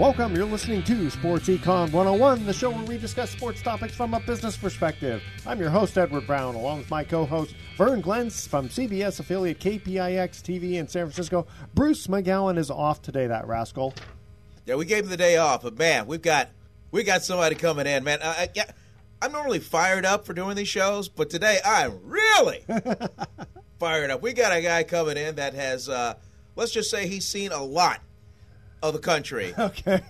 Welcome. You're listening to Sports Econ 101, the show where we discuss sports topics from a business perspective. I'm your host, Edward Brown, along with my co host, Vern Glenn from CBS affiliate KPIX TV in San Francisco. Bruce McGowan is off today, that rascal. Yeah, we gave him the day off, but man, we've got we got somebody coming in, man. I, I, I'm normally fired up for doing these shows, but today I'm really fired up. We got a guy coming in that has, uh, let's just say, he's seen a lot of the country. Okay.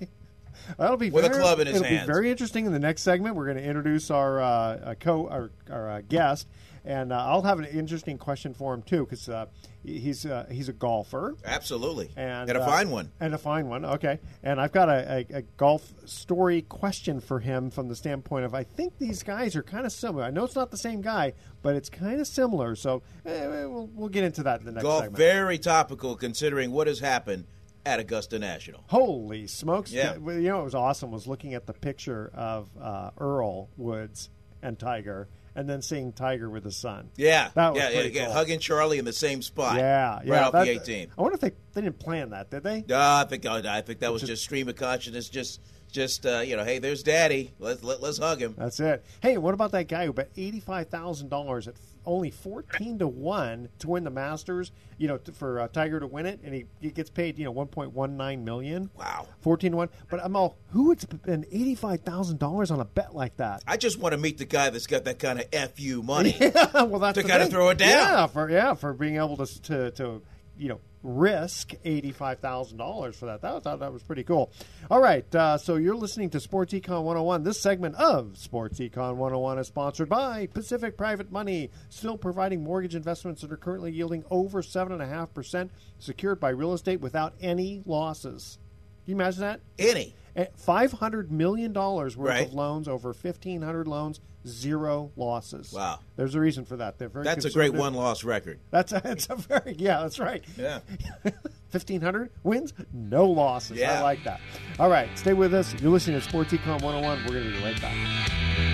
That'll be With a very, club in his it'll hands. be very interesting. In the next segment, we're going to introduce our uh, co our, our uh, guest, and uh, I'll have an interesting question for him too because uh, he's uh, he's a golfer Absolutely, and, a uh, fine one. and a fine one. Okay, and I've got a, a, a golf story question for him from the standpoint of I think these guys are kind of similar. I know it's not the same guy, but it's kind of similar. So eh, we'll, we'll get into that in the next Golf segment. very topical considering what has happened at Augusta National. Holy smokes! Yeah. You know what was awesome was looking at the picture of uh, Earl Woods and Tiger, and then seeing Tiger with his son. Yeah, That was yeah, yeah, pretty yeah, cool. hugging Charlie in the same spot. Yeah, right off that- the 18. I wonder if they they didn't plan that, did they? No, I think I think that was just stream of consciousness. Just, just uh, you know, hey, there's Daddy. Let's let, let's hug him. That's it. Hey, what about that guy who bet eighty five thousand dollars at only fourteen to one to win the Masters? You know, t- for uh, Tiger to win it, and he, he gets paid you know one point one nine million. Wow. Fourteen to one. But I'm all who would spend eighty five thousand dollars on a bet like that? I just want to meet the guy that's got that kind of fu money. well, that's To the kinda throw it down. Yeah, for yeah, for being able to to, to you know risk eighty five thousand dollars for that. That thought that was pretty cool. All right, uh, so you're listening to Sports Econ 101. This segment of Sports Econ 101 is sponsored by Pacific Private Money, still providing mortgage investments that are currently yielding over seven and a half percent, secured by real estate without any losses. Can you imagine that? Any. Eh, five hundred million dollars worth Right. of loans, over fifteen hundred loans, zero losses. Wow. There's a reason for that. They're very. That's a great one loss record. That's a, it's a very yeah. That's right. Yeah. Fifteen hundred wins, no losses. I like that. All right, stay with us. You're listening to Sports Econ 101. We're going to be right back.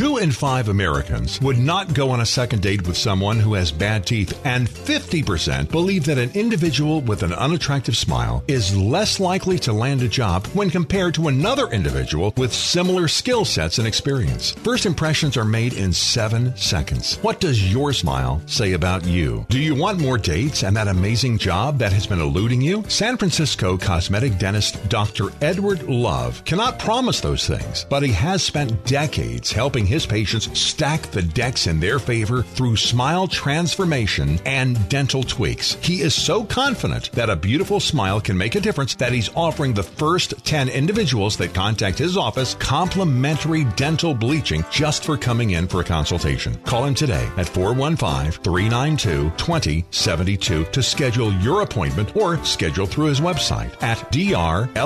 Two in five Americans would not go on a second date with someone who has bad teeth, and 50% believe that an individual with an unattractive smile is less likely to land a job when compared to another individual with similar skill sets and experience. First impressions are made in seven seconds. What does your smile say about you? Do you want more dates and that amazing job that has been eluding you? San Francisco cosmetic dentist Dr. Edward Love cannot promise those things, but he has spent decades helping his patients stack the decks in their favor through smile transformation and dental tweaks. He is so confident that a beautiful smile can make a difference that he's offering the first 10 individuals that contact his office complimentary dental bleaching just for coming in for a consultation. Call him today at 415 392 2072 to schedule your appointment or schedule through his website at drloev.com.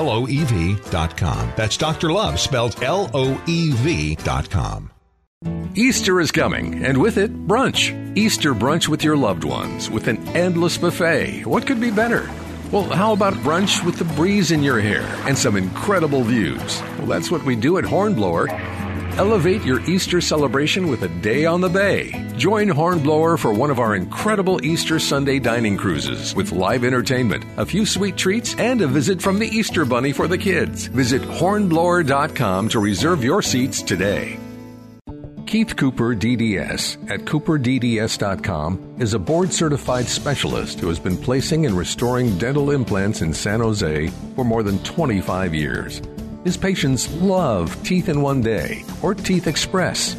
That's Dr. Love spelled L O E V.com. Easter is coming, and with it, brunch. Easter brunch with your loved ones with an endless buffet. What could be better? Well, how about brunch with the breeze in your hair and some incredible views? Well, that's what we do at Hornblower. Elevate your Easter celebration with a day on the bay. Join Hornblower for one of our incredible Easter Sunday dining cruises with live entertainment, a few sweet treats, and a visit from the Easter Bunny for the kids. Visit hornblower.com to reserve your seats today. Keith Cooper DDS at cooperdds.com is a board certified specialist who has been placing and restoring dental implants in San Jose for more than 25 years. His patients love Teeth in One Day or Teeth Express.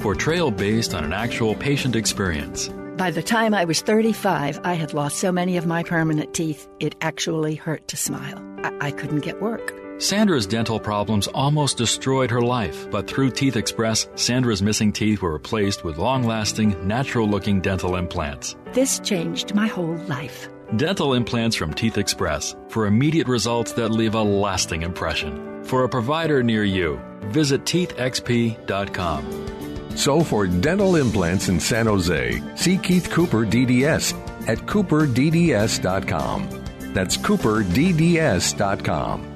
Portrayal based on an actual patient experience. By the time I was 35, I had lost so many of my permanent teeth, it actually hurt to smile. I, I couldn't get work. Sandra's dental problems almost destroyed her life, but through Teeth Express, Sandra's missing teeth were replaced with long lasting, natural looking dental implants. This changed my whole life. Dental implants from Teeth Express for immediate results that leave a lasting impression. For a provider near you, visit teethxp.com. So for dental implants in San Jose, see Keith Cooper DDS at cooperdds.com. That's cooperdds.com.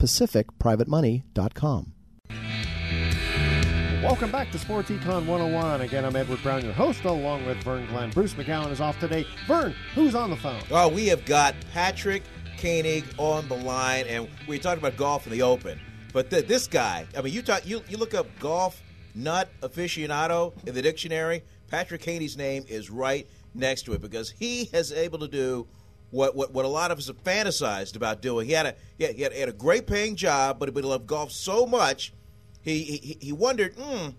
pacificprivatemoney.com. Welcome back to Sports Econ 101. Again, I'm Edward Brown, your host, along with Vern Glenn. Bruce McGowan is off today. Vern, who's on the phone? Oh, we have got Patrick Koenig on the line, and we talked about golf in the Open. But th- this guy, I mean, you talk, you you look up golf nut aficionado in the dictionary. Patrick Koenig's name is right next to it because he has able to do what, what, what a lot of us have fantasized about doing. He had a he had, he had, a great paying job, but he loved golf so much, he he, he wondered, hmm,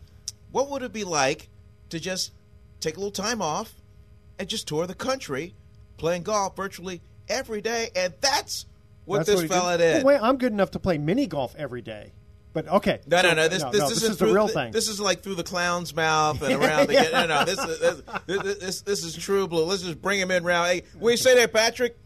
what would it be like to just take a little time off and just tour the country playing golf virtually every day, and that's what That's this what fella did. did. I'm good enough to play mini golf every day. But okay. No, no, So- no. This, this, no, isn't is the through- real th- thing. This is like through the clown's mouth and around the. No, no. This is this, this, this, this is true blue. Let's just bring him in round. Hey, what do you say there, Patrick?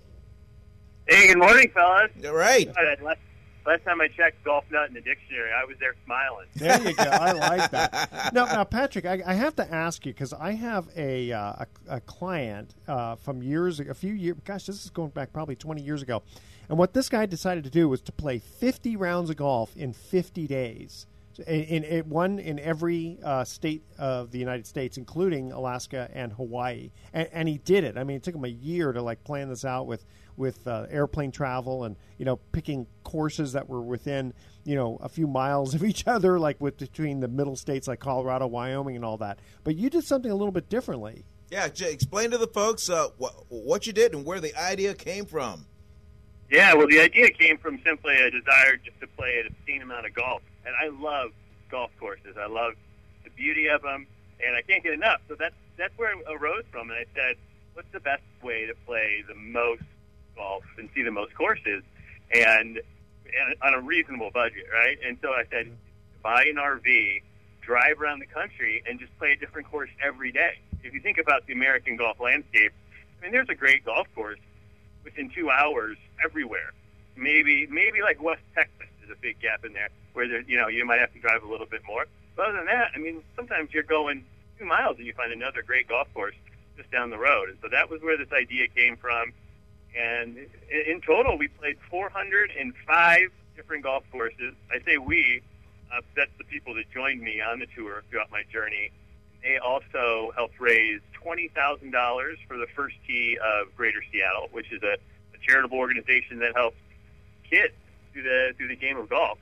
Hey, good morning, fellas. All right. Last, last time I checked golf nut in the dictionary, I was there smiling. There you go. I like that. Now, now Patrick, I, I have to ask you because I have a, uh, a a client uh, from years, a few years. Gosh, this is going back probably twenty years ago. And what this guy decided to do was to play fifty rounds of golf in fifty days. In, in, in one in every uh, state of the United States, including Alaska and Hawaii, and, and he did it. I mean, it took him a year to like plan this out with with uh, airplane travel and you know picking courses that were within you know a few miles of each other, like with between the middle states like Colorado, Wyoming, and all that. But you did something a little bit differently. Yeah, explain to the folks uh, what, what you did and where the idea came from. Yeah, well, the idea came from simply a desire just to play an obscene amount of golf. And I love golf courses. I love the beauty of them, and I can't get enough. So that's that's where it arose from. And I said, what's the best way to play the most golf and see the most courses, and, and on a reasonable budget, right? And so I said, buy an RV, drive around the country, and just play a different course every day. If you think about the American golf landscape, I mean, there's a great golf course within two hours everywhere. Maybe maybe like West Texas is a big gap in there where there you know you might have to drive a little bit more. But other than that, I mean sometimes you're going two miles and you find another great golf course just down the road. And so that was where this idea came from. And in total, we played 405 different golf courses. I say we, uh, that's the people that joined me on the tour throughout my journey. They also helped raise twenty thousand dollars for the first tee of Greater Seattle, which is a, a charitable organization that helps kids through the through the game of golf.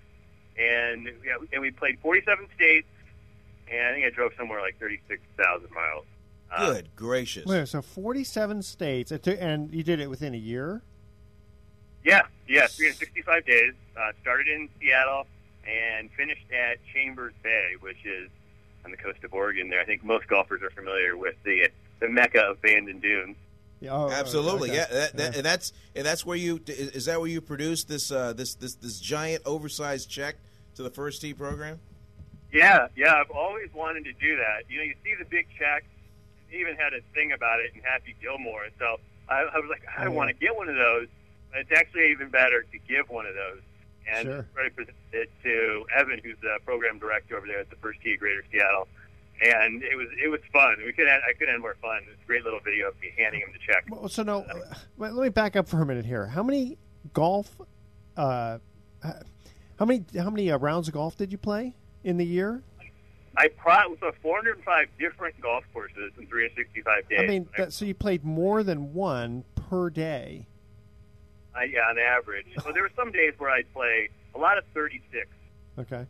And yeah, and we played forty seven states, and I think I drove somewhere like thirty six thousand miles. Uh, Good gracious. Wait, so forty-seven states, and you did it within a year. Yeah, yeah, 365 days. Uh, started in Seattle and finished at Chambers Bay, which is on the coast of Oregon. There, I think most golfers are familiar with the the mecca of Bandon Dunes. Yeah, oh, Absolutely, okay. yeah. That, that, And that's and that's where you is is that where you produce this uh, this this this giant oversized check to the first tee program? Yeah, yeah, I've always wanted to do that. You know, you see the big check. They even had a thing about it in Happy Gilmore, and so I, I was like, I Oh, want to get one of those. But it's actually even better to give one of those. And Sure. I presented it to Evan, who's the program director over there at the First Tee Greater Seattle. And it was it was fun. We could I could have more fun. It was a great little video of me handing him the check. Well, so no, uh, let me back up for a minute here. How many golf? Uh, how many how many uh, rounds of golf did you play in the year? I pro- so 405 different golf courses in 365 days. I mean, that, so you played more than one per day. I, yeah, on average. Well, there were some days where I'd play a lot of 36. Okay.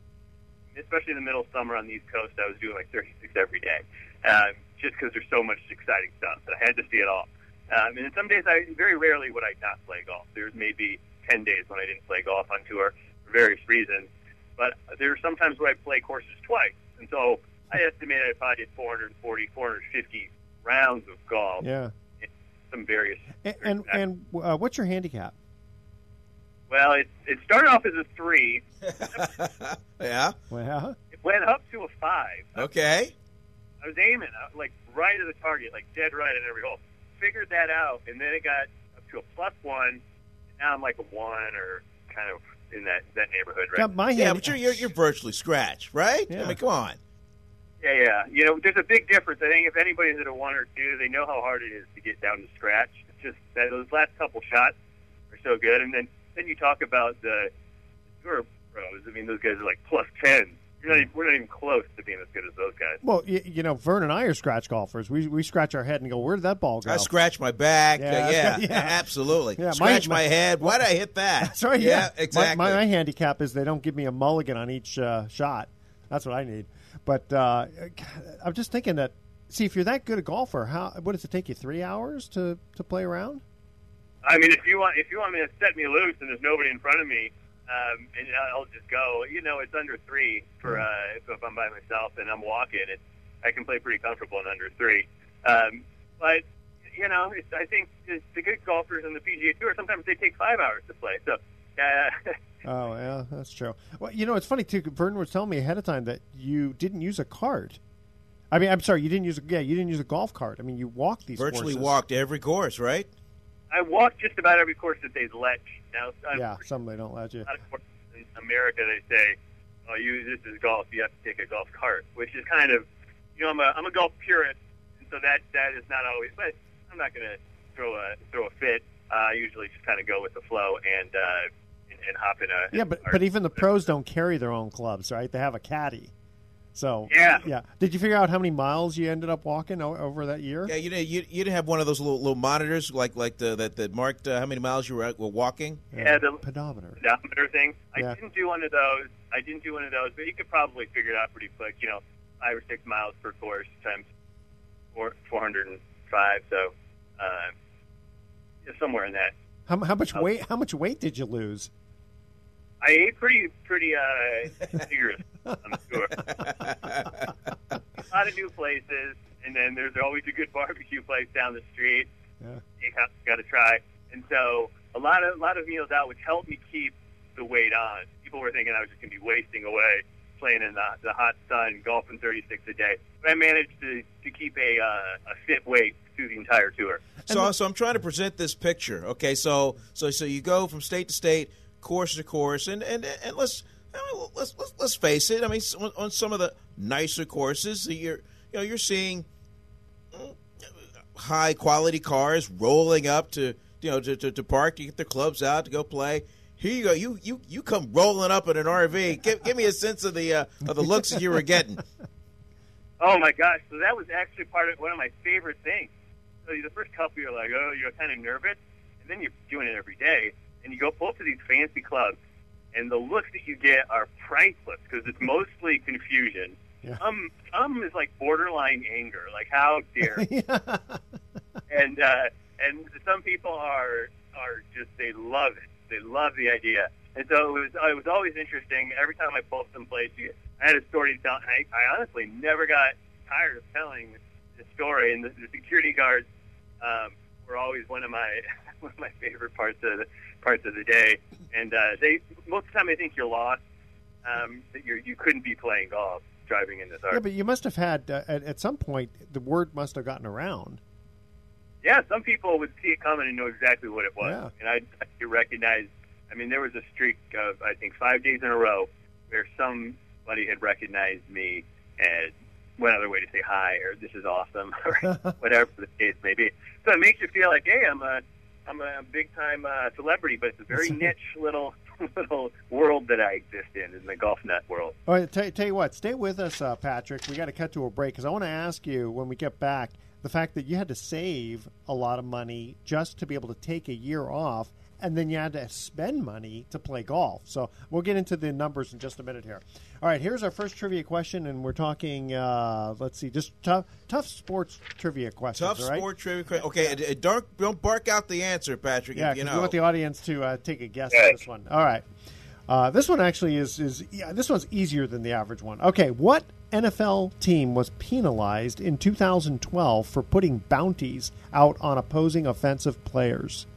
especially in the middle of summer on the East Coast, I was doing like 36 every day, um, just because there's so much exciting stuff that I had to see it all. Um, and then some days, I very rarely would I not play golf. There's maybe 10 days when I didn't play golf on tour for various reasons, but there are sometimes where I play courses twice, and so I estimated I probably did 440, 450 rounds of golf. Yeah. In Some various. And and, and uh, what's your handicap? Well, it it started off as a three. yeah. Well, It went up to a five. Okay. I was aiming uh, like right at the target, like dead right at every hole. Figured that out, and then it got up to a plus one. And now I'm like a one or kind of in that that neighborhood, right? got my Yeah, hand. but you're you're, you're virtually scratch, right? I Yeah. mean, come on. Yeah, yeah. You know, there's a big difference. I think if anybody's at a one or two, they know how hard it is to get down to scratch. It's just that those last couple shots are so good, and then then you talk about the tour pros. I mean, those guys are like plus ten. You're not even, we're not even close to being as good as those guys. Well, you, you know, Vern and I are scratch golfers. We we scratch our head and go, "Where did that ball go?" I scratch my back. Yeah, Yeah, yeah, yeah. absolutely. Yeah, scratch my, my- head. Why'd I hit that? That's right. Yeah, exactly. My, my handicap is they don't give me a mulligan on each uh, shot. That's what I need. But uh, I'm just thinking that. See, if you're that good a golfer, how what does it take you? Three hours to to play around? I mean, if you want, if you want me to set me loose and there's nobody in front of me, um, and I'll just go. You know, it's under three for uh, if, if I'm by myself and I'm walking. It, I can play pretty comfortable in under three. Um, but you know, it's, I think the, the good golfers on the PGA Tour sometimes they take five hours to play. So. Uh, Oh yeah, that's true. Well, you know, it's funny too. Vern was telling me ahead of time that you didn't use a cart. I mean, I'm sorry, you didn't use a yeah, you didn't use a golf cart. I mean, you walked these courses. Virtually courses. walked every course, right? I walked just about every course that they let. Now, I'm Yeah, some they don't let you. a lot of courses in America they say, "Oh, you this is golf. You have to take a golf cart," which is kind of, you know, I'm a I'm a golf purist, and so that that is not always. But I'm not going to throw a throw a fit. Uh, I usually just kind of go with the flow and uh, and, and hop in a Yeah, but but even the pros don't carry their own clubs, right? They have a caddy. So Yeah. yeah. Did you figure out how many miles you ended up walking o- over that year? Yeah, you didn't. You, you didn't have one of those little little monitors like like the that that marked uh, how many miles you were, out- were walking. Yeah, the pedometer. pedometer thing. I Yeah. didn't do one of those. I didn't do one of those, but you could probably figure it out pretty quick. You know, five or six miles per course times four four hundred and five. So uh, yeah, somewhere in that. How, how much weight? How much weight did you lose? I ate pretty pretty uh, vigorous on the tour. a lot of new places, and then there's always a good barbecue place down the street. Yeah. You have got to try, and so a lot of a lot of meals out, which helped me keep the weight on. People were thinking I was just going to be wasting away playing in the, the hot sun, golfing 36 a day, but I managed to to keep a uh, a fit weight through the entire tour. So, so I'm trying to present this picture. Okay, so so so you go from state to state, course to course, and and and let's let's let's, let's face it. I mean, on, on some of the nicer courses, you're you know you're seeing mm, high quality cars rolling up to you know to, to, to park to get their clubs out to go play. Here you go. You you you come rolling up in an RV. Give, give me a sense of the uh, of the looks that you were getting. Oh my gosh! So that was actually part of one of my favorite things. So the first couple, you're like, oh, you're kind of nervous, and then you're doing it every day, and you go pull up to these fancy clubs, and the looks that you get are priceless because it's mostly confusion. Yeah. Um, some is like borderline anger, like how dare, and uh, and some people are are just they love it. They love the idea, and so it was it was always interesting. Every time I pulled someplace, I had a story to tell. I, I honestly never got tired of telling the story, and the, the security guards um, were always one of my one of my favorite parts of the parts of the day. And uh, they most of the time I think you're lost. Um, that you you couldn't be playing golf driving in the dark. Yeah, but you must have had uh, at, at some point the word must have gotten around. Yeah, some people would see it coming and know exactly what it was, Yeah. and I you recognize. I mean, there was a streak of I think five days in a row where somebody had recognized me and went out of way to say hi or this is awesome or whatever the case may be. So it makes you feel like, hey, I'm a I'm a big time uh, celebrity, but it's a very niche little little world that I exist in in the golf nut world. All right, tell, tell you what, stay with us, uh, Patrick. We got to cut to a break because I want to ask you when we get back the fact that you had to save a lot of money just to be able to take a year off, and then you had to spend money to play golf. So we'll get into the numbers in just a minute here. All right, here's our first trivia question, and we're talking. Uh, let's see, just tough, tough sports trivia questions. Tough all right? sport trivia. que- Okay, uh, don't don't bark out the answer, Patrick. Yeah, if you 'cause know. we want the audience to uh, take a guess Okay. at this one. All right. Uh, this one actually is is yeah, this one's easier than the average one. Okay, what NFL team was penalized in 2012 for putting bounties out on opposing offensive players?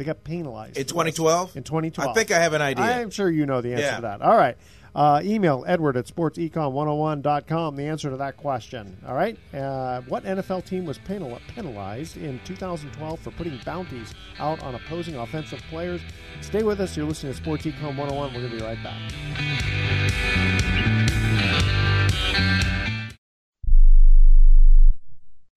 They got penalized In 2012? In 2012, I think I have an idea. I'm sure you know the answer Yeah. to that. All right. Uh, email Edward at sportsecon101.com the answer to that question. All right. Uh, what NFL team was penal- penalized in 2012 for putting bounties out on opposing offensive players? Stay with us. You're listening to Sports Econ 101. We're going to be right back.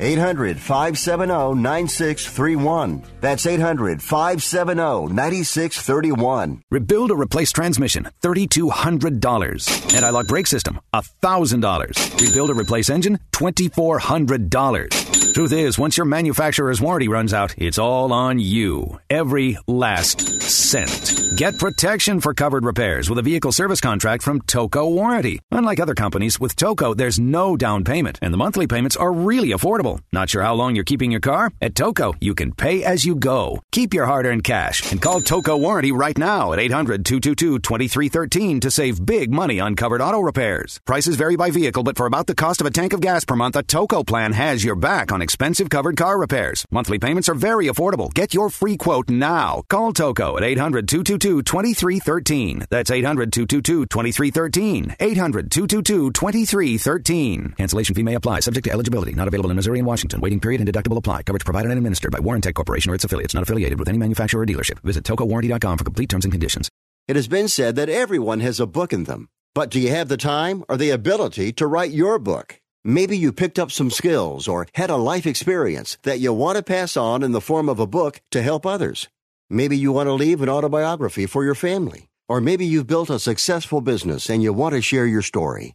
800 570 9631. That's 800 570 9631. Rebuild or replace transmission, $3,200. Anti-lock brake system, $1,000. Rebuild or replace engine, $2,400. Truth is, once your manufacturer's warranty runs out, it's all on you. Every last cent. Get protection for covered repairs with a vehicle service contract from Toco Warranty. Unlike other companies, with Toco, there's no down payment, and the monthly payments are really affordable. Not sure how long you're keeping your car? At Toco, you can pay as you go. Keep your hard earned cash and call Toco Warranty right now at 800 222 2313 to save big money on covered auto repairs. Prices vary by vehicle, but for about the cost of a tank of gas per month, a Toco plan has your back on expensive covered car repairs. Monthly payments are very affordable. Get your free quote now. Call Toco at 800 222 2313. That's 800 222 2313. 800 222 2313. Cancellation fee may apply, subject to eligibility. Not available in Missouri and Washington. Waiting period and deductible apply. Coverage provided and administered by Warrantech Corporation or its affiliates. Not affiliated with any manufacturer or dealership. Visit tocowarranty.com for complete terms and conditions. It has been said that everyone has a book in them. But do you have the time or the ability to write your book? Maybe you picked up some skills or had a life experience that you want to pass on in the form of a book to help others. Maybe you want to leave an autobiography for your family. Or maybe you've built a successful business and you want to share your story.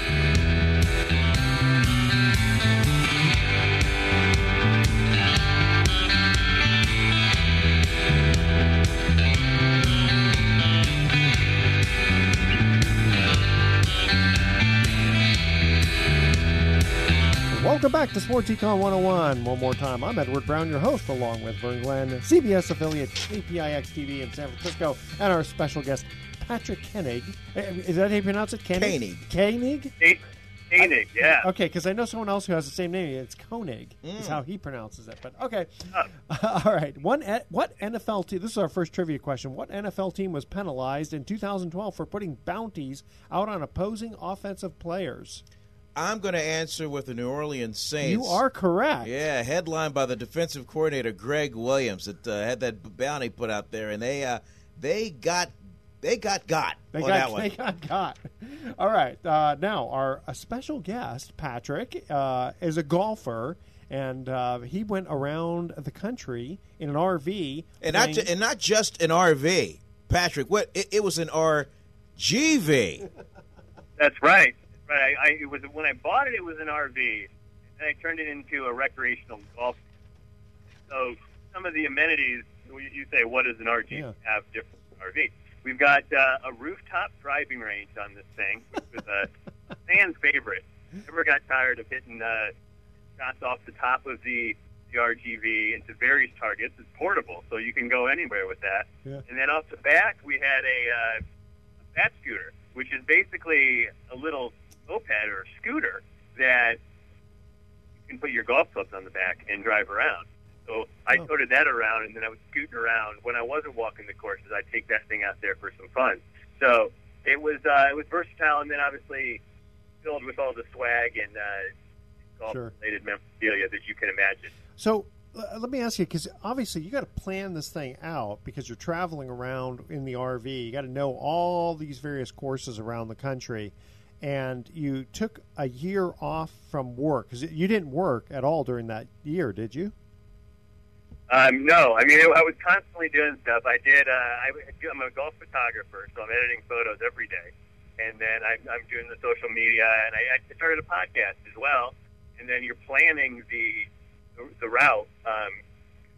Welcome back to Sports Econ 101. One more time, I'm Edward Brown, your host, along with Vern Glenn, CBS affiliate KPIX TV in San Francisco, and our special guest, Patrick Koenig. Eh, Is that how you pronounce it? Koenig? Koenig? Koenig, yeah. Okay, because I know someone else who has the same name. It's Koenig. Is how he pronounces it. But okay, all right. One what NFL team? This is our first trivia question. What NFL team was penalized in 2012 for putting bounties out on opposing offensive players? I'm going to answer with the New Orleans Saints. You are correct. Yeah, headlined by the defensive coordinator Gregg Williams that uh, had that bounty put out there, and they uh, they got they got got They on got, that one. they got got. All right. Uh, now, our a special guest, Patrick, uh, is a golfer, and uh, he went around the country in an RV. and not playing- ju- and not just an RV, Patrick. What it, it was an RGV. That's right. Right. I, I, it was when I bought it. It was an RV, and I turned it into a recreational golf. So some of the amenities you you say, what does an RG Yeah. have different RV? We've got uh, a rooftop driving range on this thing, which was a fan's favorite. Never got tired of hitting uh, shots off the top of the, the RGV into various targets. It's portable, so you can go anywhere with that. Yeah. And then off the back, we had a, uh, a bat scooter, which is basically a little moped or scooter that you can put your golf clubs on the back and drive around. So I Oh. toted that around, and then I was scooting around. When I wasn't walking the courses, I'd take that thing out there for some fun. So it was uh, it was versatile, and then obviously filled with all the swag and uh, golf Sure. related memorabilia that you can imagine. So uh, let me ask you, because obviously you got to plan this thing out because you're traveling around in the RV. You got to know all these various courses around the country, and you took a year off from work because you didn't work at all during that year, did you? Um, no, I mean I was constantly doing stuff. I did. Uh, I, I'm a golf photographer, so I'm editing photos every day, and then I, I'm doing the social media, and I, I started a podcast as well. And then you're planning the the, route. Um,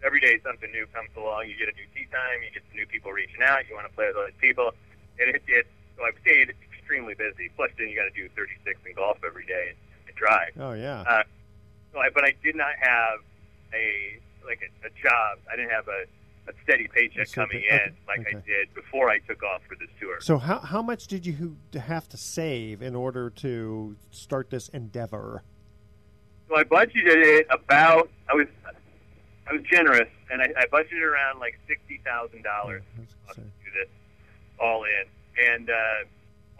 every day something new comes along. You get a new tee time. You get some new people reaching out. You want to play with other people, and it, it so I've stayed extremely busy. Plus, then you got to do 36 in golf every day and, and drive. Oh yeah. Uh, so I, but I did not have a like a, a job. I didn't have a, a steady paycheck steady coming pay- in okay, like I did before I took off for this tour. So how how much did you have to save in order to start this endeavor? So I budgeted it about. I was I was generous, and I, I budgeted around like sixty thousand dollars to do this all in. And uh,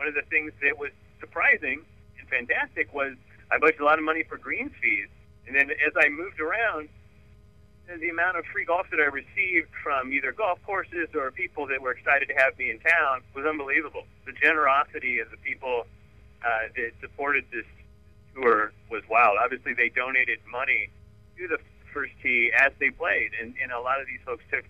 one of the things that was surprising and fantastic was I budgeted a lot of money for greens fees, and then as I moved around, the amount of free golf that I received from either golf courses or people that were excited to have me in town was unbelievable. The generosity of the people uh, that supported this tour was wild. Obviously, they donated money to the first tee as they played, and, and a lot of these folks took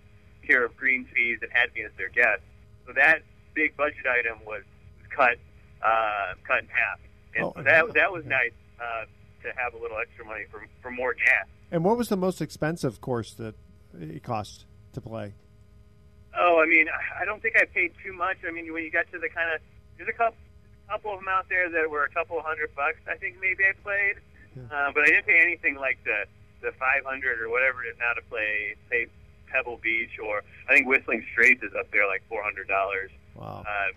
care of green fees and had me as their guest. So that big budget item was, was cut uh, cut in half, and Oh, so that that was nice uh, to have a little extra money for for more gas. And what was the most expensive course that it cost to play? Oh, I mean, I- don't think I paid too much. I mean, when you got to the kind of there's a couple couple of them out there that were a couple hundred bucks. I think maybe I played, uh, but I didn't pay anything like the the 500 or whatever it is now to play say Pebble Beach or I think Whistling Straits is up there like four hundred dollars. Wow. Uh,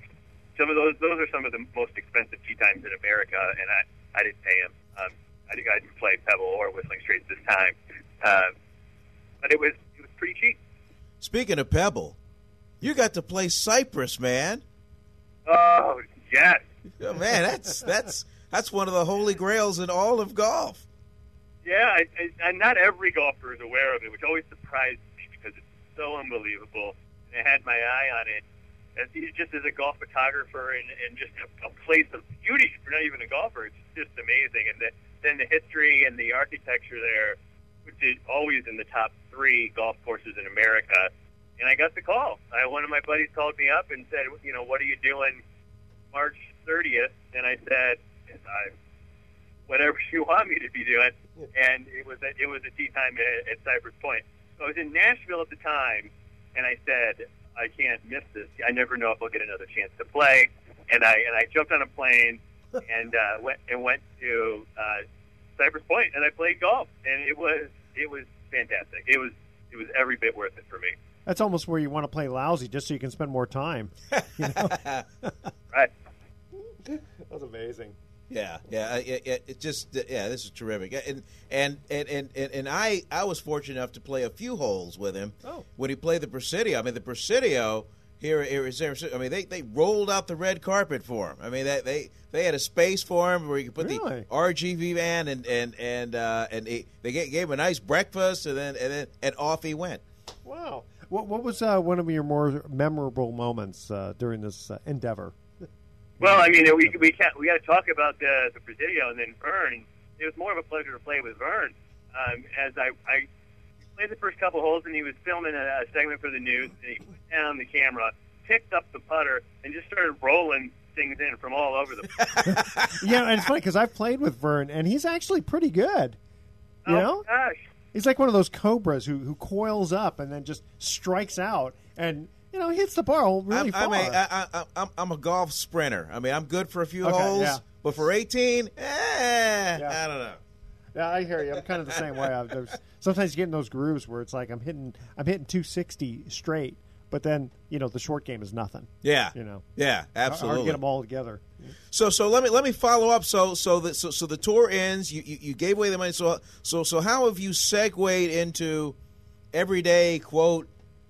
some of those those are some of the most expensive tee times in America, and I I didn't pay them. Um, I think I didn't play Pebble or Whistling Straits this time, uh, but it was it was pretty cheap. Speaking of Pebble, you got to play Cypress, man. Oh yes. Oh, man, that's that's that's one of the holy grails in all of golf. Yeah, I, I, and not every golfer is aware of it, which always surprised me because it's so unbelievable. And I had my eye on it as just as a golf photographer and, and just a, a place of beauty for not even a golfer. It's just amazing. And the, then the history and the architecture there, which is always in the top three golf courses in America. And I got the call. I, one of my buddies called me up and said, you know, what are you doing March 30th? And I said, I, whatever you want me to be doing. And it was a, it was a tee time at, at Cypress Point. So I was in Nashville at the time, and I said, I can't miss this. I never know if I'll get another chance to play. And I and I jumped on a plane and uh, went and went to uh, Cypress Point, and I played golf, and it was it was fantastic. It was it was every bit worth it for me. That's almost where you want to play lousy, just so you can spend more time. You know? right. That's amazing. Yeah, yeah, yeah, yeah. It just yeah, this is terrific. And and and and and, I I was fortunate enough to play a few holes with him Oh. when he played the Presidio. I mean, the Presidio here here in San Francisco. I mean, they they rolled out the red carpet for him. I mean, they they they had a space for him where you could put Really? the RGV van and and and uh, and he, they gave, gave him a nice breakfast and then and then and off he went. Wow. What, what was uh, one of your more memorable moments uh, during this uh, endeavor? Well, I mean, we we can't, we got to talk about the the Presidio and then Vern. It was more of a pleasure to play with Vern. Um, as I, I played the first couple holes, and he was filming a, a segment for the news, and he put down the camera, picked up the putter, and just started rolling things in from all over the place. yeah, and it's funny because I've played with Vern, and he's actually pretty good. You oh, know, gosh. he's like one of those cobras who who coils up and then just strikes out, and you know hits the ball really I'm, far. I mean, I, I, I'm I'm a golf sprinter. I mean, I'm good for a few Okay, holes, yeah. but for 18, eh, Yeah. I don't know. Yeah, I hear you. I'm kind of the same way. I, there's, sometimes you get in those grooves where it's like I'm hitting I'm hitting 260 straight, but then you know the short game is nothing. Yeah, You know, yeah, Or- Or absolutely. get them all together. So so let me let me follow up. So so the so, so the tour ends. You, you you gave away the money. So so so how have you segued into everyday quote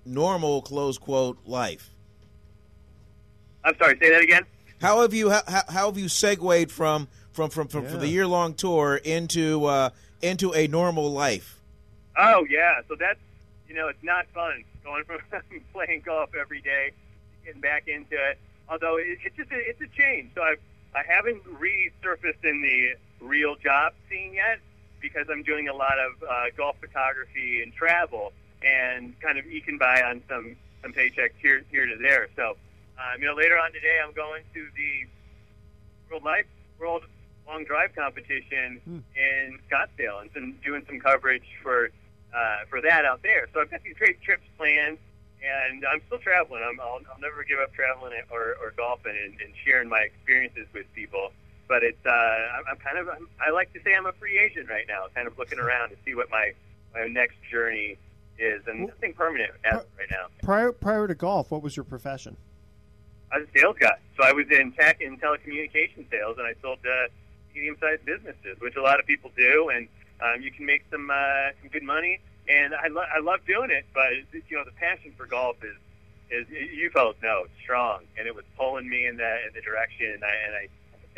normal close quote life? I'm sorry, say that again. How have you how, how how have you segued from from from from, from the year long tour into uh, into a normal life? Oh yeah, so that's you know it's not fun going from playing golf every day, getting back into it. Although it, it's just a, it's a change. So I I haven't resurfaced in the real job scene yet because I'm doing a lot of uh, golf photography and travel and kind of eking by on some some paychecks here here to there. So um, you know later on today I'm going to the World Life World Long Drive competition in Scottsdale and some, doing some coverage for uh, for that out there. So I've got these great trips planned, and I'm still traveling. I'm, I'll, I'll never give up traveling or, or golfing and, and sharing my experiences with people. But it's uh, I'm, I'm kind of I'm, I like to say I'm a free agent right now, kind of looking around to see what my my next journey is, and nothing permanent as right now. Prior prior to golf, what was your profession? I was a sales guy, so I was in tech and telecommunication sales, and I sold uh, medium-sized businesses, which a lot of people do, and um, you can make some uh, some good money. And I, lo- I love doing it, but you know the passion for golf is is you fellas know it's strong, and it was pulling me in that in the direction, and I and I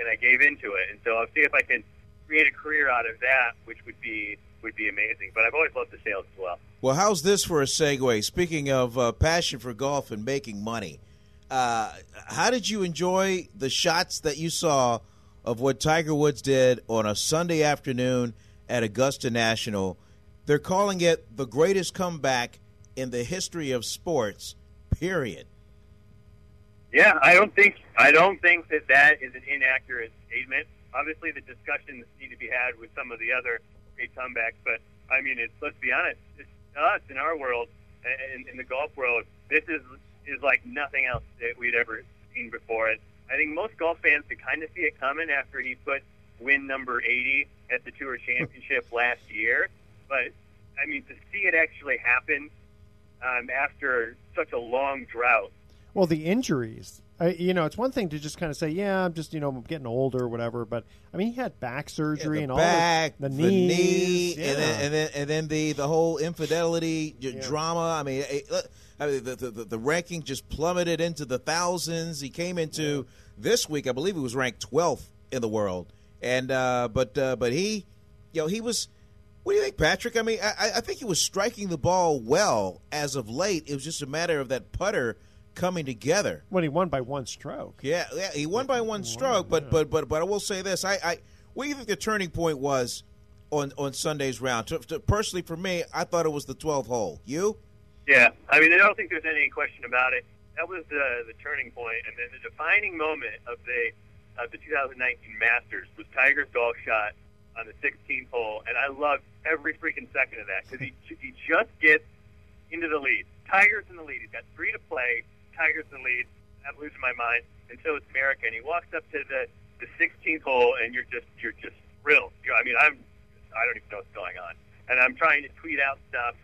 and I gave into it, and so I'll see if I can create a career out of that, which would be would be amazing. But I've always loved the sales as well. Well, how's this for a segue? Speaking of uh, passion for golf and making money, uh, how did you enjoy the shots that you saw of what Tiger Woods did on a Sunday afternoon at Augusta National? They're calling it the greatest comeback in the history of sports. Period. Yeah, I don't think I don't think that that is an inaccurate statement. Obviously, the discussions need to be had with some of the other great comebacks, but I mean, it's let's be honest, it's us in our world, in, in the golf world. This is is like nothing else that we'd ever seen before. And I think most golf fans could kind of see it coming after he put win number 80 at the Tour Championship last year. But I mean, to see it actually happen um, after such a long drought Well, the injuries. I, you know, it's one thing to just kind of say, "Yeah, I'm just you know I'm getting older or whatever," but I mean, he had back surgery the and back, all the, the the knees, knee, yeah. and then and then and then the the whole infidelity j- drama. I mean, it, I mean the, the the the ranking just plummeted into the thousands. He came into this week, I believe, he was ranked 12th in the world, and uh, but uh, but he, you know, he was. What do you think, Patrick? I mean, I, I think he was striking the ball well as of late. It was just a matter of that putter coming together. when he won by one stroke. Yeah, yeah, he won by one stroke, but but but but I will say this: I, I what do you think the turning point was on on Sunday's round? To, to- personally, for me, I thought it was the 12th hole. You? Yeah, I mean, I don't think there's any question about it. That was the the turning point, and then the defining moment of the of the 2019 Masters was Tiger's golf shot on the 16th hole, and I loved every freaking second of that because he he just gets into the lead. Tiger's in the lead. He's got three to play. Tiger's in the lead. I'm losing my mind, and so is America. And he walks up to the the 16th hole, and you're just you're just thrilled. You know, I mean, I'm I don't even know what's going on. And I'm trying to tweet out stuff,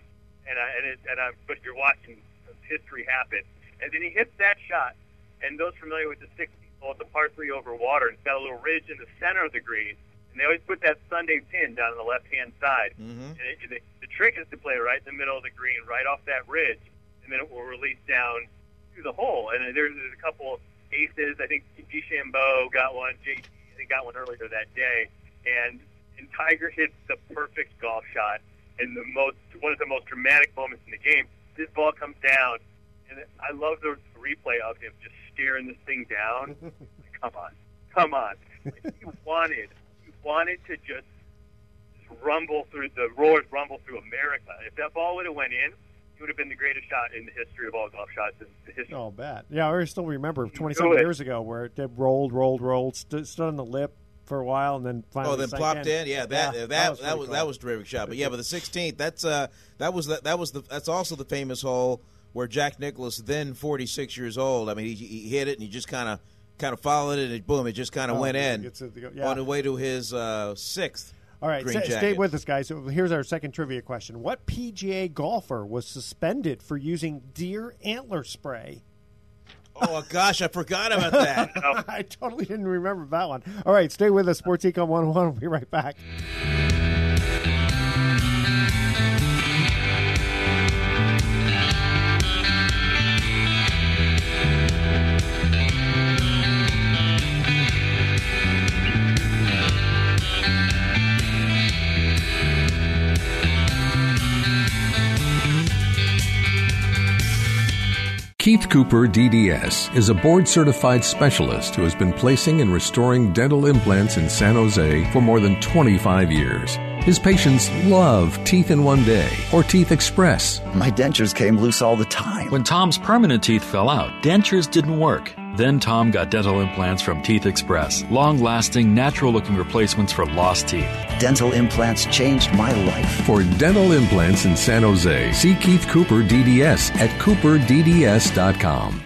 and I, and it, and I'm but you're watching history happen. And then he hits that shot, and those familiar with the 16th hole, it's a par three over water, and it's got a little ridge in the center of the green. And they always put that Sunday pin down on the left hand side. Mm-hmm. And it, the, the trick is to play right in the middle of the green, right off that ridge, and then it will release down to the hole. And there's, there's a couple aces. I think DeChambeau got one. JT I think got one earlier that day. And and Tiger hits the perfect golf shot in the most one of the most dramatic moments in the game. This ball comes down, and I love the replay of him just staring this thing down. come on, come on! he wanted, he wanted to just, just rumble through the roars, rumble through America. If that ball would have went in, it would have been the greatest shot in the history of all golf shots in the history. Oh, bad. Yeah, I still remember 20 something years ago where it rolled, rolled, rolled, stood, stood on the lip for a while, and then finally. Oh, then sank plopped in. Yeah, that Yeah, that that was that was, cool. a terrific shot. But yeah, but the 16th, that's uh that was the, that was the that's also the famous hole where Jack Nicklaus, then 46 years old, I mean, he, he hit it and he just kind of kind of followed it and boom, it just kind of Oh, went yeah, in it yeah. on the way to his uh, sixth. All right, stay, stay with us, guys. So here's our second trivia question: What PGA golfer was suspended for using deer antler spray? Oh gosh, I forgot about that. I totally didn't remember that one. All right, stay with us. Sports Econ 101. We'll be right back. Keith Cooper, DDS, is a board certified specialist who has been placing and restoring dental implants in San Jose for more than 25 years. His patients love Teeth in One Day or Teeth Express. My dentures came loose all the time. When Tom's permanent teeth fell out, dentures didn't work. Then Tom got dental implants from Teeth Express, long lasting, natural looking replacements for lost teeth. Dental implants changed my life. For dental implants in San Jose, see Keith Cooper, DDS at cooperdds.com.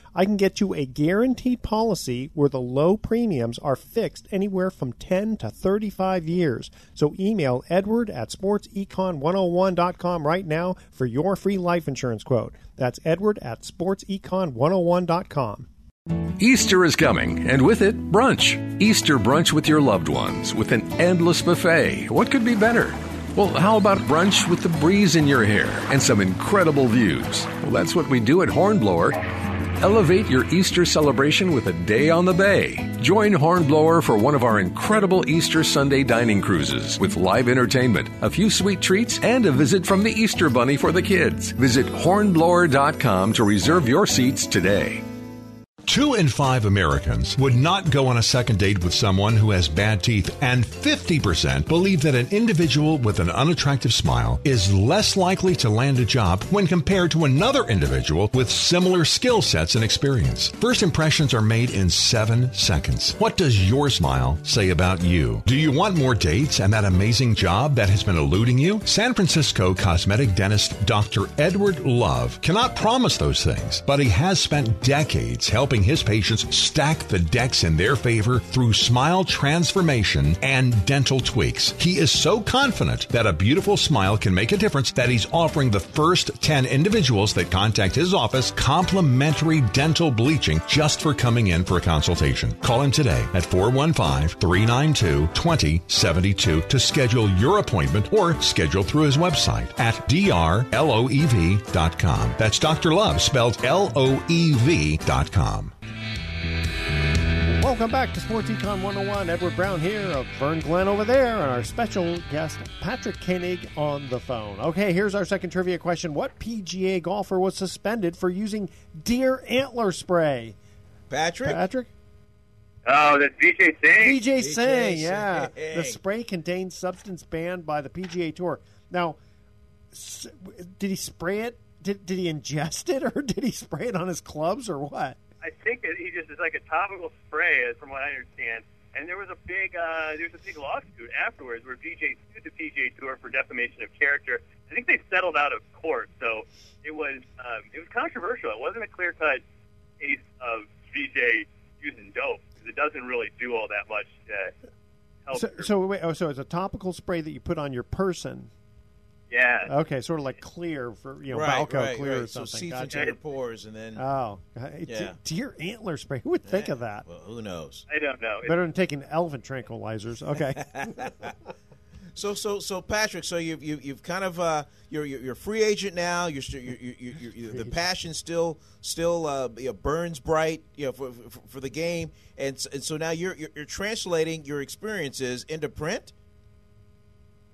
I can get you a guaranteed policy where the low premiums are fixed anywhere from 10 to 35 years. So email edward at sportsecon101.com right now for your free life insurance quote. That's edward at sportsecon101.com. Easter is coming, and with it, brunch. Easter brunch with your loved ones with an endless buffet. What could be better? Well, how about brunch with the breeze in your hair and some incredible views? Well, that's what we do at Hornblower. Elevate your Easter celebration with a day on the bay. Join Hornblower for one of our incredible Easter Sunday dining cruises with live entertainment, a few sweet treats, and a visit from the Easter Bunny for the kids. Visit hornblower.com to reserve your seats today. Two in five Americans would not go on a second date with someone who has bad teeth, and 50% believe that an individual with an unattractive smile is less likely to land a job when compared to another individual with similar skill sets and experience. First impressions are made in seven seconds. What does your smile say about you? Do you want more dates and that amazing job that has been eluding you? San Francisco cosmetic dentist Dr. Edward Love cannot promise those things, but he has spent decades helping his patients stack the decks in their favor through smile transformation and dental tweaks. He is so confident that a beautiful smile can make a difference that he's offering the first 10 individuals that contact his office complimentary dental bleaching just for coming in for a consultation. Call him today at 415 392 2072 to schedule your appointment or schedule through his website at drloev.com. That's Dr. Love spelled L O E V.com. Welcome back to Sports Econ 101. Edward Brown here of Vern Glenn over there, and our special guest, Patrick Koenig, on the phone. Okay, here's our second trivia question. What PGA golfer was suspended for using deer antler spray? Patrick? Patrick? Oh, that's VJ Singh. PJ Singh, yeah. Singh. The spray contains substance banned by the PGA Tour. Now, did he spray it? Did, did he ingest it, or did he spray it on his clubs, or what? I think it, he just is like a topical spray, from what I understand. And there was a big, uh, there was a big lawsuit afterwards where VJ sued the PGA Tour for defamation of character. I think they settled out of court, so it was um, it was controversial. It wasn't a clear cut case of VJ using dope because it doesn't really do all that much. To help So, so wait, oh, so it's a topical spray that you put on your person. Yeah, Okay, sort of like clear for you know right, Balco right, clear right. or So something. seeps Gotcha. into your pores and then. Oh, Hey, Yeah. deer antler spray. Who would think of that? well, who knows? I don't know. Better than taking elephant tranquilizers. Okay. So, so, so, Patrick. So you've you've, you've kind of uh, you're, you're you're free agent now. You're, still you're, you're, you're, you're the passion still still uh, you know, burns bright, you know, for, for, for the game, and, s- and so now you're, you're you're translating your experiences into print.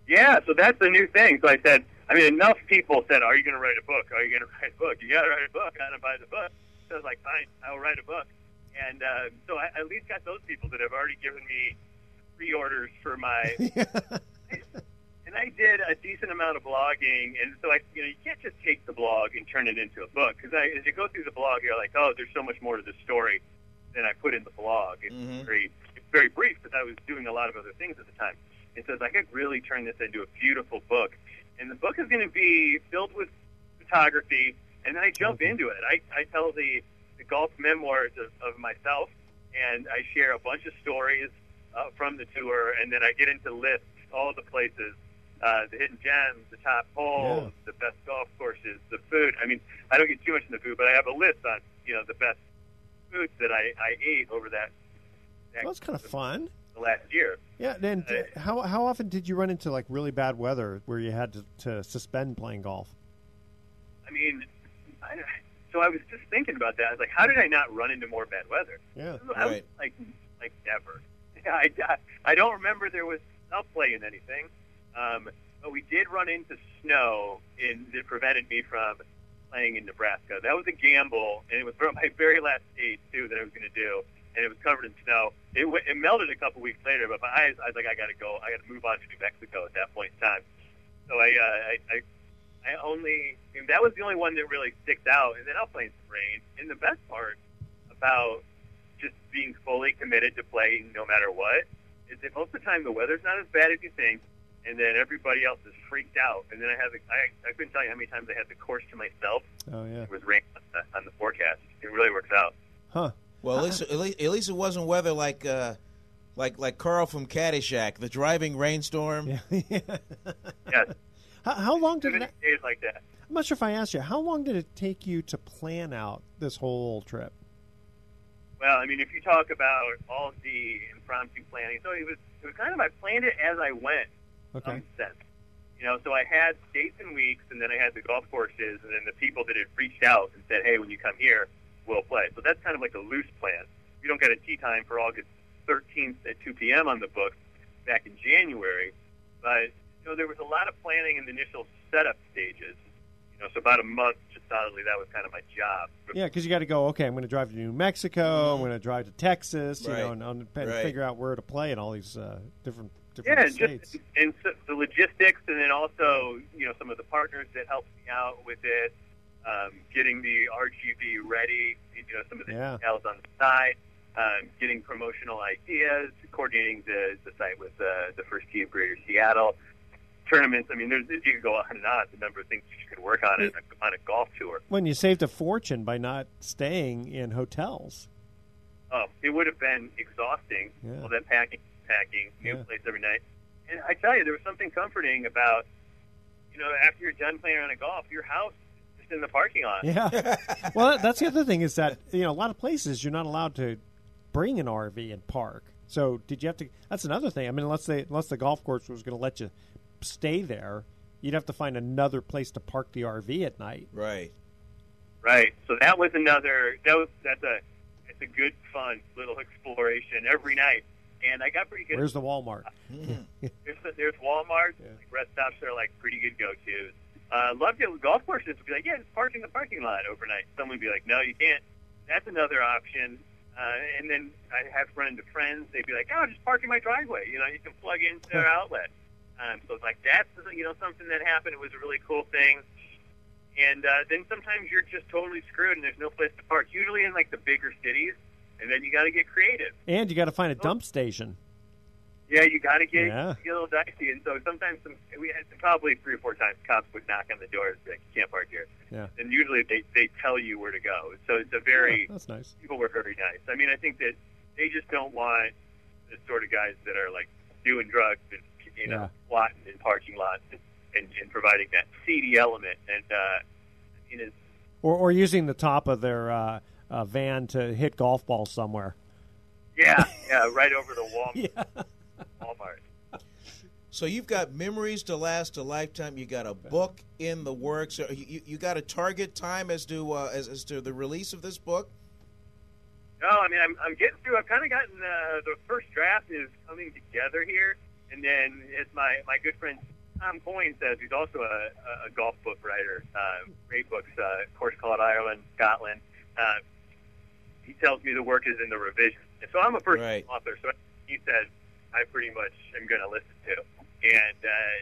Yeah, so that's a new thing. So I said, I mean, enough people said, "Are you going to write a book? Are you going to write a book? You got to write a book. I got to buy the book." So I was like, "Fine, I'll write a book." And uh, so I I at least got those people that have already given me pre-orders for my. and I did a decent amount of blogging, and so I, you know, you can't just take the blog and turn it into a book because as you go through the blog, you're like, "Oh, there's so much more to the story than I put in the blog." It's very, it's very brief because I was doing a lot of other things at the time. And like I could really turn this into a beautiful book. And the book is going to be filled with photography, and then I jump into it. I, I tell the, the golf memoirs of, of myself, and I share a bunch of stories uh, from the tour, and then I get into lists, all the places, uh, the hidden gems, the top holes, the best golf courses, the food. I mean, I don't get too much in the food, but I have a list on, you know, the best foods that I, I ate over that, that Well, that's kind of fun. The last year. Yeah. And how how often did you run into like really bad weather where you had to, to suspend playing golf? I mean, I, so I was just thinking about that. I was like, how did I not run into more bad weather? Yeah. I was Right. like, like never. I, I, I don't remember there was snow playing anything. Um, but we did run into snow in, that prevented me from playing in Nebraska. That was a gamble, and it was from my very last state too that I was going to do, and it was covered in snow. It, w- it melted a couple weeks later, but my eyes, I was like, I got to go. I got to move on to New Mexico at that point in time. So I, uh, I, I, I only I mean, that was the only one that really sticks out. And then I'll play in some rain. And the best part about just being fully committed to playing no matter what is that most of the time the weather's not as bad as you think, and then everybody else is freaked out. And then I have the, I, I couldn't tell you how many times I had the course to myself. Oh yeah. It was rain on the, on the forecast. It really works out. Huh. Well, at least, at least at least it wasn't weather like uh, like like Carl from Caddyshack, the driving rainstorm. Yes. How, how long did it? days like that. I'm not sure if I asked you. How long did it take you to plan out this whole trip? Well, I mean, if you talk about all the impromptu planning, so it was it was kind of I planned it as I went. Okay. some sense. You know, so I had dates and weeks, and then I had the golf courses, and then the people that had reached out and said, "Hey, when you come here, we'll play." So that's kind of like a loose plan. We don't get a tee time for August 13th at 2 p.m. on the books back in January, but you know there was a lot of planning in the initial setup stages. You know, so about a month, just solidly, that was kind of my job. Yeah, because you got to go. Okay, I'm going to drive to New Mexico. I'm going to drive to Texas. You Right. know, and, and, and Right. figure out where to play in all these uh, different Yeah, different and states. just and so, the logistics, and then also you know some of the partners that helped me out with it, um, getting the RGB ready, you know some of the Yeah. details on the side, um, getting promotional ideas, coordinating the the site with uh, the first of Greater Seattle tournaments. I mean, there's you could go on and on the number of things you could work on it on a golf tour. when you saved a fortune by not staying in hotels. Um, it would have been exhausting. Yeah. All that packing, packing, new Yeah. place every night. And I tell you, there was something comforting about, you know, after you're done playing around a golf, your house is in the parking lot. Yeah. well, that's the other thing is that you know a lot of places you're not allowed to bring an RV and park. So did you have to? That's another thing. I mean, unless they unless the golf course was going to let you stay there, you'd have to find another place to park the RV at night. Right. Right. So that was another. That was that's a. just a good, fun little exploration every night. And I got pretty good. Where's the Walmart? Hmm. There's, there's Walmart. Like rest stops are like pretty good go-tos. Uh, love to golf courses would be like, yeah, just park in the parking lot overnight. Someone would be like, no, you can't. That's another option. Uh, and then I have run into friends. They'd be like, oh, just park in my driveway. You know, you can plug into their outlet. Um, so it's like that's you know something that happened. It was a really cool thing. And uh, then sometimes you're just totally screwed, and there's no place to park. Usually in like the bigger cities, and then you got to get creative. And you got to find a dump station. Yeah, you got to get, Yeah. get a little dicey, and so sometimes some, we had probably three or four times cops would knock on the doors, like you can't park here, Yeah. and usually they they tell you where to go. So it's a very Yeah, that's nice. people were very nice. I mean, I think that they just don't want the sort of guys that are like doing drugs and you know Yeah. squatting in parking lots and, and, and providing that seedy element. And uh, you know, Or, or using the top of their uh, uh, van to hit golf balls somewhere. yeah, yeah, right over the wall. Walmart. So you've got memories to last a lifetime. You got a book in the works. You, you, you got a target time as to uh, as, as to the release of this book. No, I mean I'm, I'm getting through. I've kind of gotten uh, the first draft is coming together here, and then as my my good friend Tom Coyne says, he's also a, a golf book writer, uh, great books, uh, Course Called Ireland, Scotland. Uh, he tells me the work is in the revision, and so I'm a first Right. author. So he says I pretty much am going to listen to, and uh,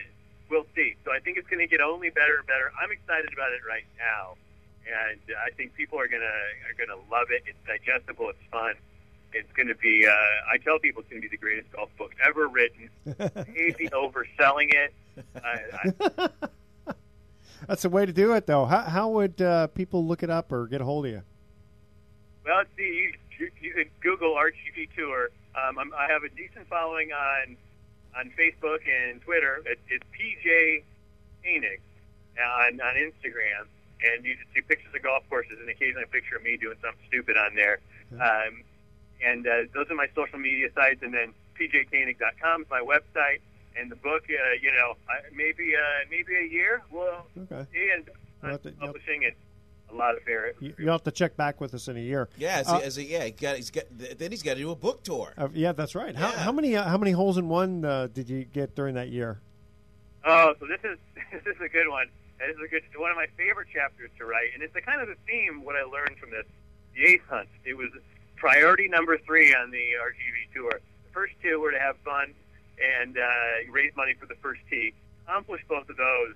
we'll see. So I think it's going to get only better and better. I'm excited about it right now, and I think people are gonna are gonna love it. It's digestible. It's fun. It's going to be. Uh, I tell people it's going to be the greatest golf book ever written. Maybe overselling it. I, I, That's the way to do it, though. How, how would uh, people look it up or get a hold of you? well, see. You, you, you could Google RGB Tour. Um, I'm, I have a decent following on on Facebook and Twitter. It, it's PJ Koenig on on Instagram, and you just see pictures of golf courses and occasionally a picture of me doing something stupid on there. Um, and uh, those are my social media sites, and then pjkoenig.com is my website. And the book, uh, you know, I, maybe uh, maybe a year. Well, Okay. see, and you'll- publishing it. Lot of fair. You, you'll have to check back with us in a year. Yeah, as, Uh, he, as he, yeah, he got, he's got. Then he's got to do a book tour. uh, yeah, that's right. How, how many uh, how many holes in one uh, did you get during that year? Oh, so this is this is a good one. This is a good one of my favorite chapters to write, and it's the kind of the theme what I learned from this. The ace hunt. It was priority number three on the RGV tour. The first two were to have fun and uh, raise money for the first tee. Accomplished both of those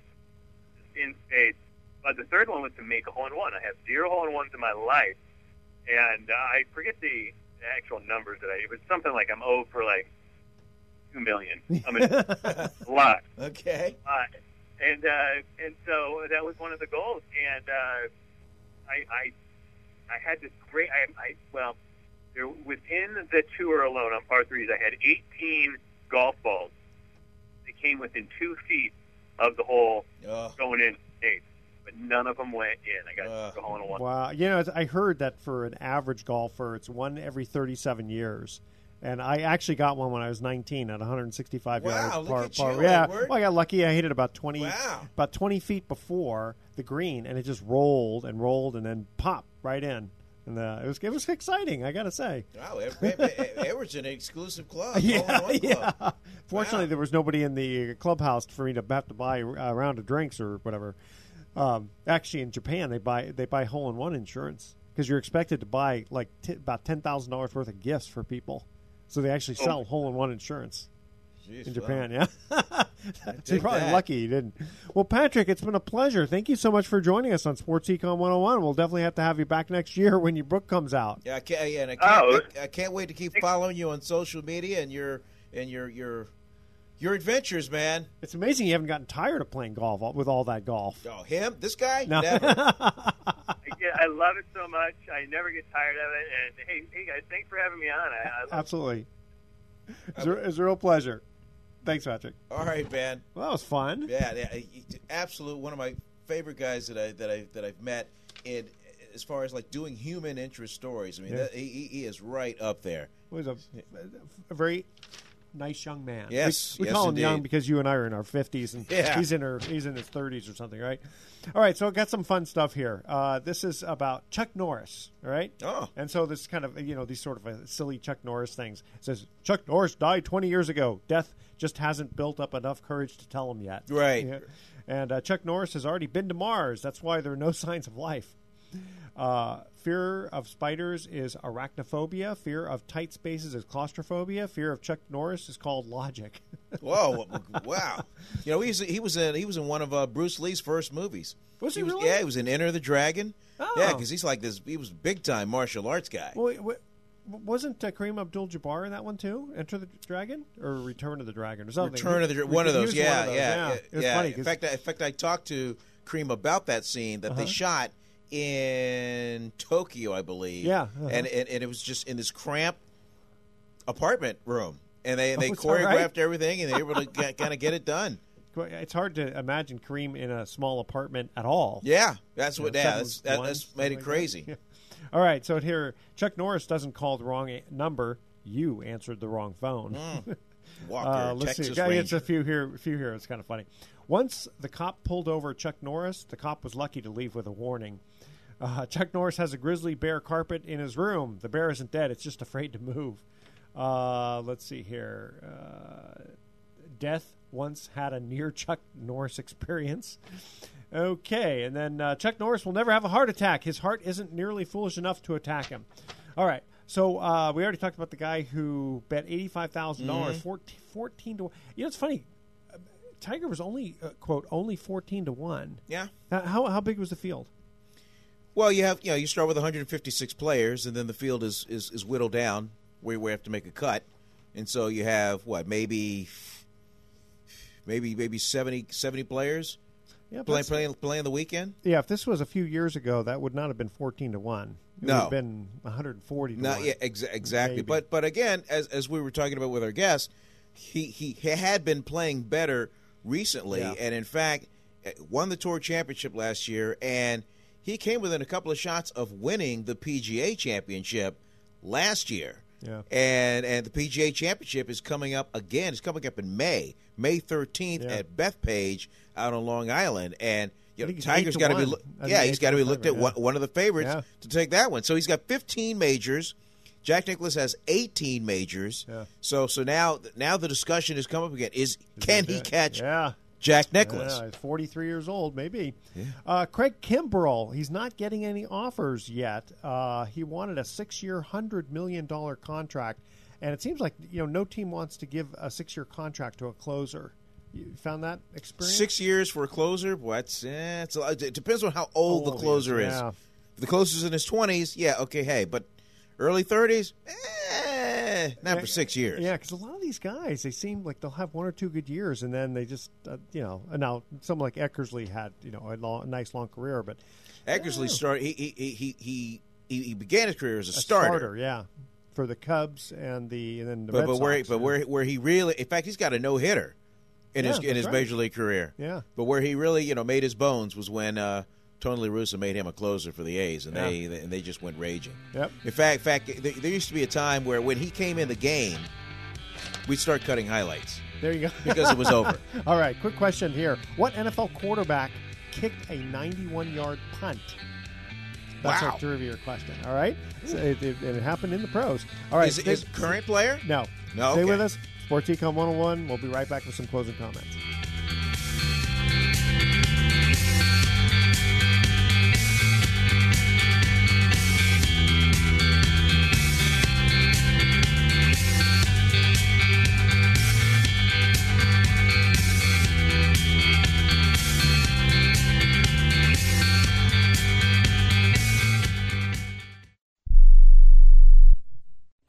in spades. But the third one was to make a hole in one. I have zero hole in ones in my life, and uh, I forget the actual numbers that I. It was something like I'm owed for like two million. I mean, a lot. Okay. Uh, and uh, and so that was one of the goals. And uh, I, I I had this great. I, I well, there, within the tour alone on par threes, I had 18 golf balls that came within two feet of the hole Oh. going in but none of them went in. I got a hole in one. Wow, you know, I heard that for an average golfer, it's one every 37 years. And I actually got one when I was 19 at 165 Wow, yards. look par, at par- you, yeah, Edward. well, I got lucky. I hit it about 20, Wow. about 20 feet before the green, and it just rolled and rolled and then popped right in. And uh, it was it was exciting. I got to say. Wow, Ed- Ed- Ed- Edward's an exclusive club. Yeah, Hole-in-one club. yeah. Fortunately, there was nobody in the clubhouse for me to have to buy a round of drinks or whatever. Um, actually, in Japan, they buy they buy hole in one insurance because you're expected to buy like t- about ten thousand dollars worth of gifts for people. So they actually Oh. sell hole in one insurance Jeez, in wow. Japan. Yeah, so you're probably that. lucky you didn't. Well, Patrick, it's been a pleasure. Thank you so much for joining us on Sports Econ 101. We'll definitely have to have you back next year when your book comes out. Yeah, I can't, yeah, and I can't, Oh. I, I can't wait to keep following you on social media and your and your your your adventures, man. It's amazing you haven't gotten tired of playing golf with all that golf. Oh, him, this guy, No. never. Yeah, I love it so much. I never get tired of it. And hey, hey guys, thanks for having me on. I, I love Absolutely. It's a, it's a real pleasure. Thanks, Patrick. All right, man. Well, that was fun. Yeah, yeah, he- he- absolute one of my favorite guys that I that I that I've met. And as far as like doing human interest stories, I mean, Yeah. that, he, he he is right up there. It was a, a very nice young man. Yes, we, we yes, call him indeed. young because you and I are in our fifties, and Yeah. he's in her he's in his thirties or something, right? All right, so I got some fun stuff here. Uh, this is about Chuck Norris, all right? Oh. and so this kind of you know these sort of uh, silly Chuck Norris things. It says Chuck Norris died twenty years ago. Death just hasn't built up enough courage to tell him yet. Right. Yeah. And uh, Chuck Norris has already been to Mars. That's why there are no signs of life. Uh, fear of spiders is arachnophobia. Fear of tight spaces is claustrophobia. Fear of Chuck Norris is called logic. Whoa! wow. You know, he was he was in he was in one of uh, Bruce Lee's first movies. Was he was, really? Yeah, he was in Enter the Dragon. Oh. Yeah, because he's like this. He was big time martial arts guy. Well, wait, wait, wasn't uh, Kareem Abdul-Jabbar in that one too? Enter the Dragon or Return of the Dragon or something? Return of the Dra- He- one of those. Yeah, one of those, yeah, yeah. It was yeah. funny in fact, I, in fact, I talked to Kareem about that scene that they Uh-huh. shot in Tokyo, I believe. Yeah, uh-huh. and, and and it was just in this cramped apartment room, and they they Oh, all right. choreographed everything, and they were able to get, kind of get it done. it's hard to imagine Kareem in a small apartment at all. Yeah, that's what. Know, Yeah, that's, that, that's made it like that. crazy. Yeah. All right, so here Chuck Norris doesn't call the wrong a- number. You answered the wrong phone. Mm. Walker, Uh, let's Texas see. Yeah, It's a few here. A few here. It's kind of funny. Once the cop pulled over Chuck Norris, the cop was lucky to leave with a warning. Uh, Chuck Norris has a grizzly bear carpet in his room. The bear isn't dead; it's just afraid to move. Uh, let's see here. Uh, Death once had a near Chuck Norris experience. Okay, and then uh, Chuck Norris will never have a heart attack. His heart isn't nearly foolish enough to attack him. All right, so uh, we already talked about the guy who bet eighty-five dollars, Mhm. 14, 14 to. You know, it's funny. Tiger was only uh, quote only fourteen to one. Yeah. How how big was the field? Well, you have you know you start with 156 players, and then the field is is, is whittled down where we have to make a cut, and so you have what maybe maybe maybe 70, 70 players Yeah, playing playing playing the weekend. Yeah, if this was a few years ago, that would not have been fourteen to one. It No. would have been one hundred and forty. No, yeah, ex- exactly. Maybe. But but again, as as we were talking about with our guest, he he had been playing better recently, Yeah. and in fact, eh, won the tour championship last year, and he came within a couple of shots of winning the PGA championship last year. Yeah. And and the PGA championship is coming up again. It's coming up in May, May thirteenth Yeah. at Bethpage out on Long Island, and. You know, Tiger's got to be, one. loo- I think yeah, he's got to be looked at favorite, yeah. one of the favorites Yeah. to take that one. So he's got 15 majors. Jack Nicklaus has 18 majors. Yeah. So so now now the discussion has come up again: is can he catch Yeah. Jack Nicklaus? Yeah, he's 43 years old, maybe. Uh, Craig Kimbrel, he's not getting any offers yet. Uh, he wanted a six-year, hundred million dollar contract, and it seems like you know no team wants to give a six-year contract to a closer. You found that experience? Six years for a closer. What's eh, it depends on how old, Old the closer is. yeah. If the closer's in his 20s, yeah, okay, hey, but early 30s, eh, not for six years. Yeah, because a lot of these guys, they seem like they'll have one or two good years, and then they just, uh, you know, now someone like Eckersley had, you know, a, long, a nice long career, but Eckersley started. He he, he he he he began his career as a, a starter. yeah, for the Cubs and the and then the but Red but where Sox, but yeah. where where he really in fact he's got a no hitter in his in his right. major league career. Yeah. But where he really you know made his bones was when uh, Tony La Russa made him a closer for the A's, and they and they just went raging. Yep. In fact, in fact, there, there used to be a time where when he came in the game, we'd start cutting highlights. There you go. Because it was over. All right, quick question here. What NFL quarterback kicked a 91 yard punt? That's Wow. our trivia question. All right? So it, it, it happened in the pros. All right. Is, is current player? No. No, Stay okay. with us. Sports Econ 101. We'll be right back with some closing comments.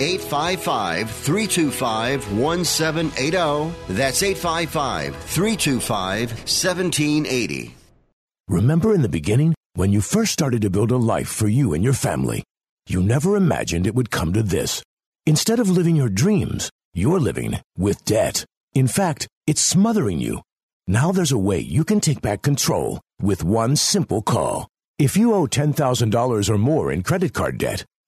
855 325 1780. That's 855 325 1780. Remember in the beginning when you first started to build a life for you and your family? You never imagined it would come to this. Instead of living your dreams, you're living with debt. In fact, it's smothering you. Now there's a way you can take back control with one simple call. If you owe $10,000 or more in credit card debt,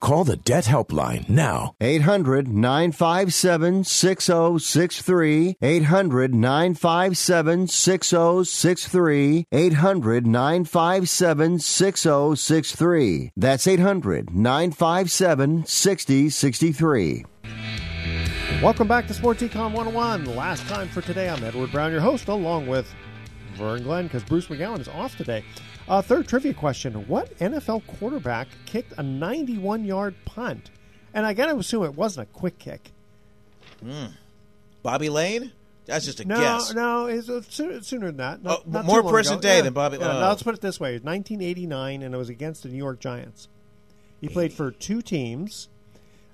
Call the Debt Helpline now. 800 957 6063. 800 957 6063. 800 957 6063. That's 800 957 6063. Welcome back to Sports Econ 101. Last time for today, I'm Edward Brown, your host, along with Vern Glenn, because Bruce McGowan is off today. Uh, third trivia question What NFL quarterback kicked a 91 yard punt? And I got to assume it wasn't a quick kick. Mm. Bobby Layne? That's just a no, guess. No, no, it's uh, sooner, than that. Not, oh, not more present day yeah. than Bobby. Yeah, oh. no, let's put it this way: 1989, and it was against the New York Giants. He played for two teams.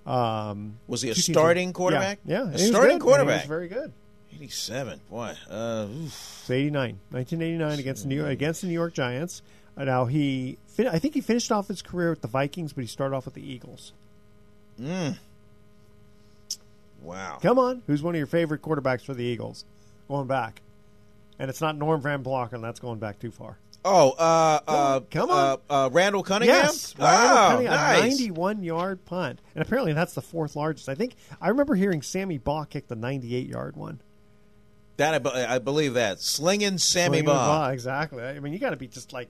Um, was he a two teams. starting quarterback? Yeah, yeah. a starting quarterback. He was very good. 87. Boy, uh, it's 89, 1989 against the New York, against the New York Giants. Uh, now he, fin- I think he finished off his career with the Vikings, but he started off with the Eagles. Mm. Wow. Come on, who's one of your favorite quarterbacks for the Eagles? Going back, and it's not Norm Van Brocklin. That's going back too far. Oh, uh, uh, come on, uh, uh, Randall Cunningham. Yes, wow, Randall Cunningham, nice. a 91 yard punt, and apparently that's the fourth largest. I think I remember hearing Sammy Baugh kick the 98 yard one. That I, be- I believe that slinging Sammy Swinging Baugh. exactly. I mean, you got to be just like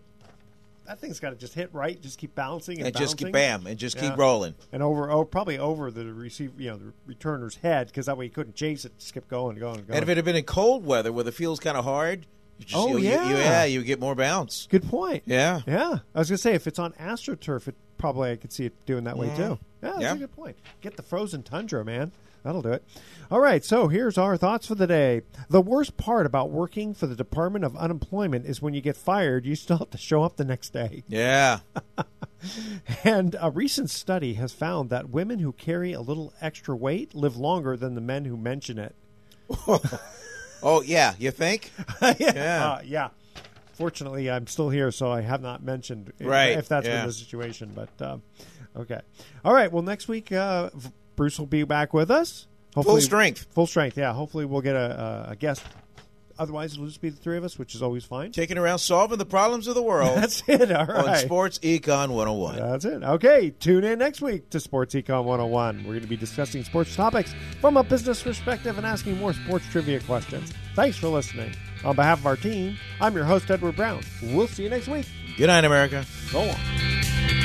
that thing's got to just hit right, just keep bouncing and, And just keep- bam, and just Yeah. keep rolling. and over, oh, probably over the receive, you know, the returner's head because that way he couldn't chase it, just kept going, going, going. And if it had been in cold weather where the field's kind of hard, you just, Oh, you, you- yeah. you, yeah, you get more bounce. Good point. Yeah. Yeah, I was gonna say if it's on AstroTurf, it probably I could see it doing that way too. Yeah, that's Yeah. a good point. Get the frozen tundra, man. That'll do it. All right, so here's our thoughts for the day. The worst part about working for the Department of Unemployment is when you get fired, you still have to show up the next day. Yeah. And a recent study has found that women who carry a little extra weight live longer than the men who mention it. Oh yeah, you think? yeah. Uh, yeah. Fortunately, I'm still here, so I have not mentioned if- Right, if that's yeah. been the situation. But um, okay, all right. Well, next week uh, Bruce will be back with us. Full strength. Full strength. Yeah. Hopefully, we'll get a, a, a guest. Otherwise, it'll just be the three of us, which is always fine. Taking around solving the problems of the world. That's it. All right. On. Sports Econ 101. That's it. Okay, tune in next week to Sports Econ 101. We're going to be discussing sports topics from a business perspective and asking more sports trivia questions. Thanks for listening. On behalf of our team, I'm your host, Edward Brown. We'll see you next week. Good night, America. Go on.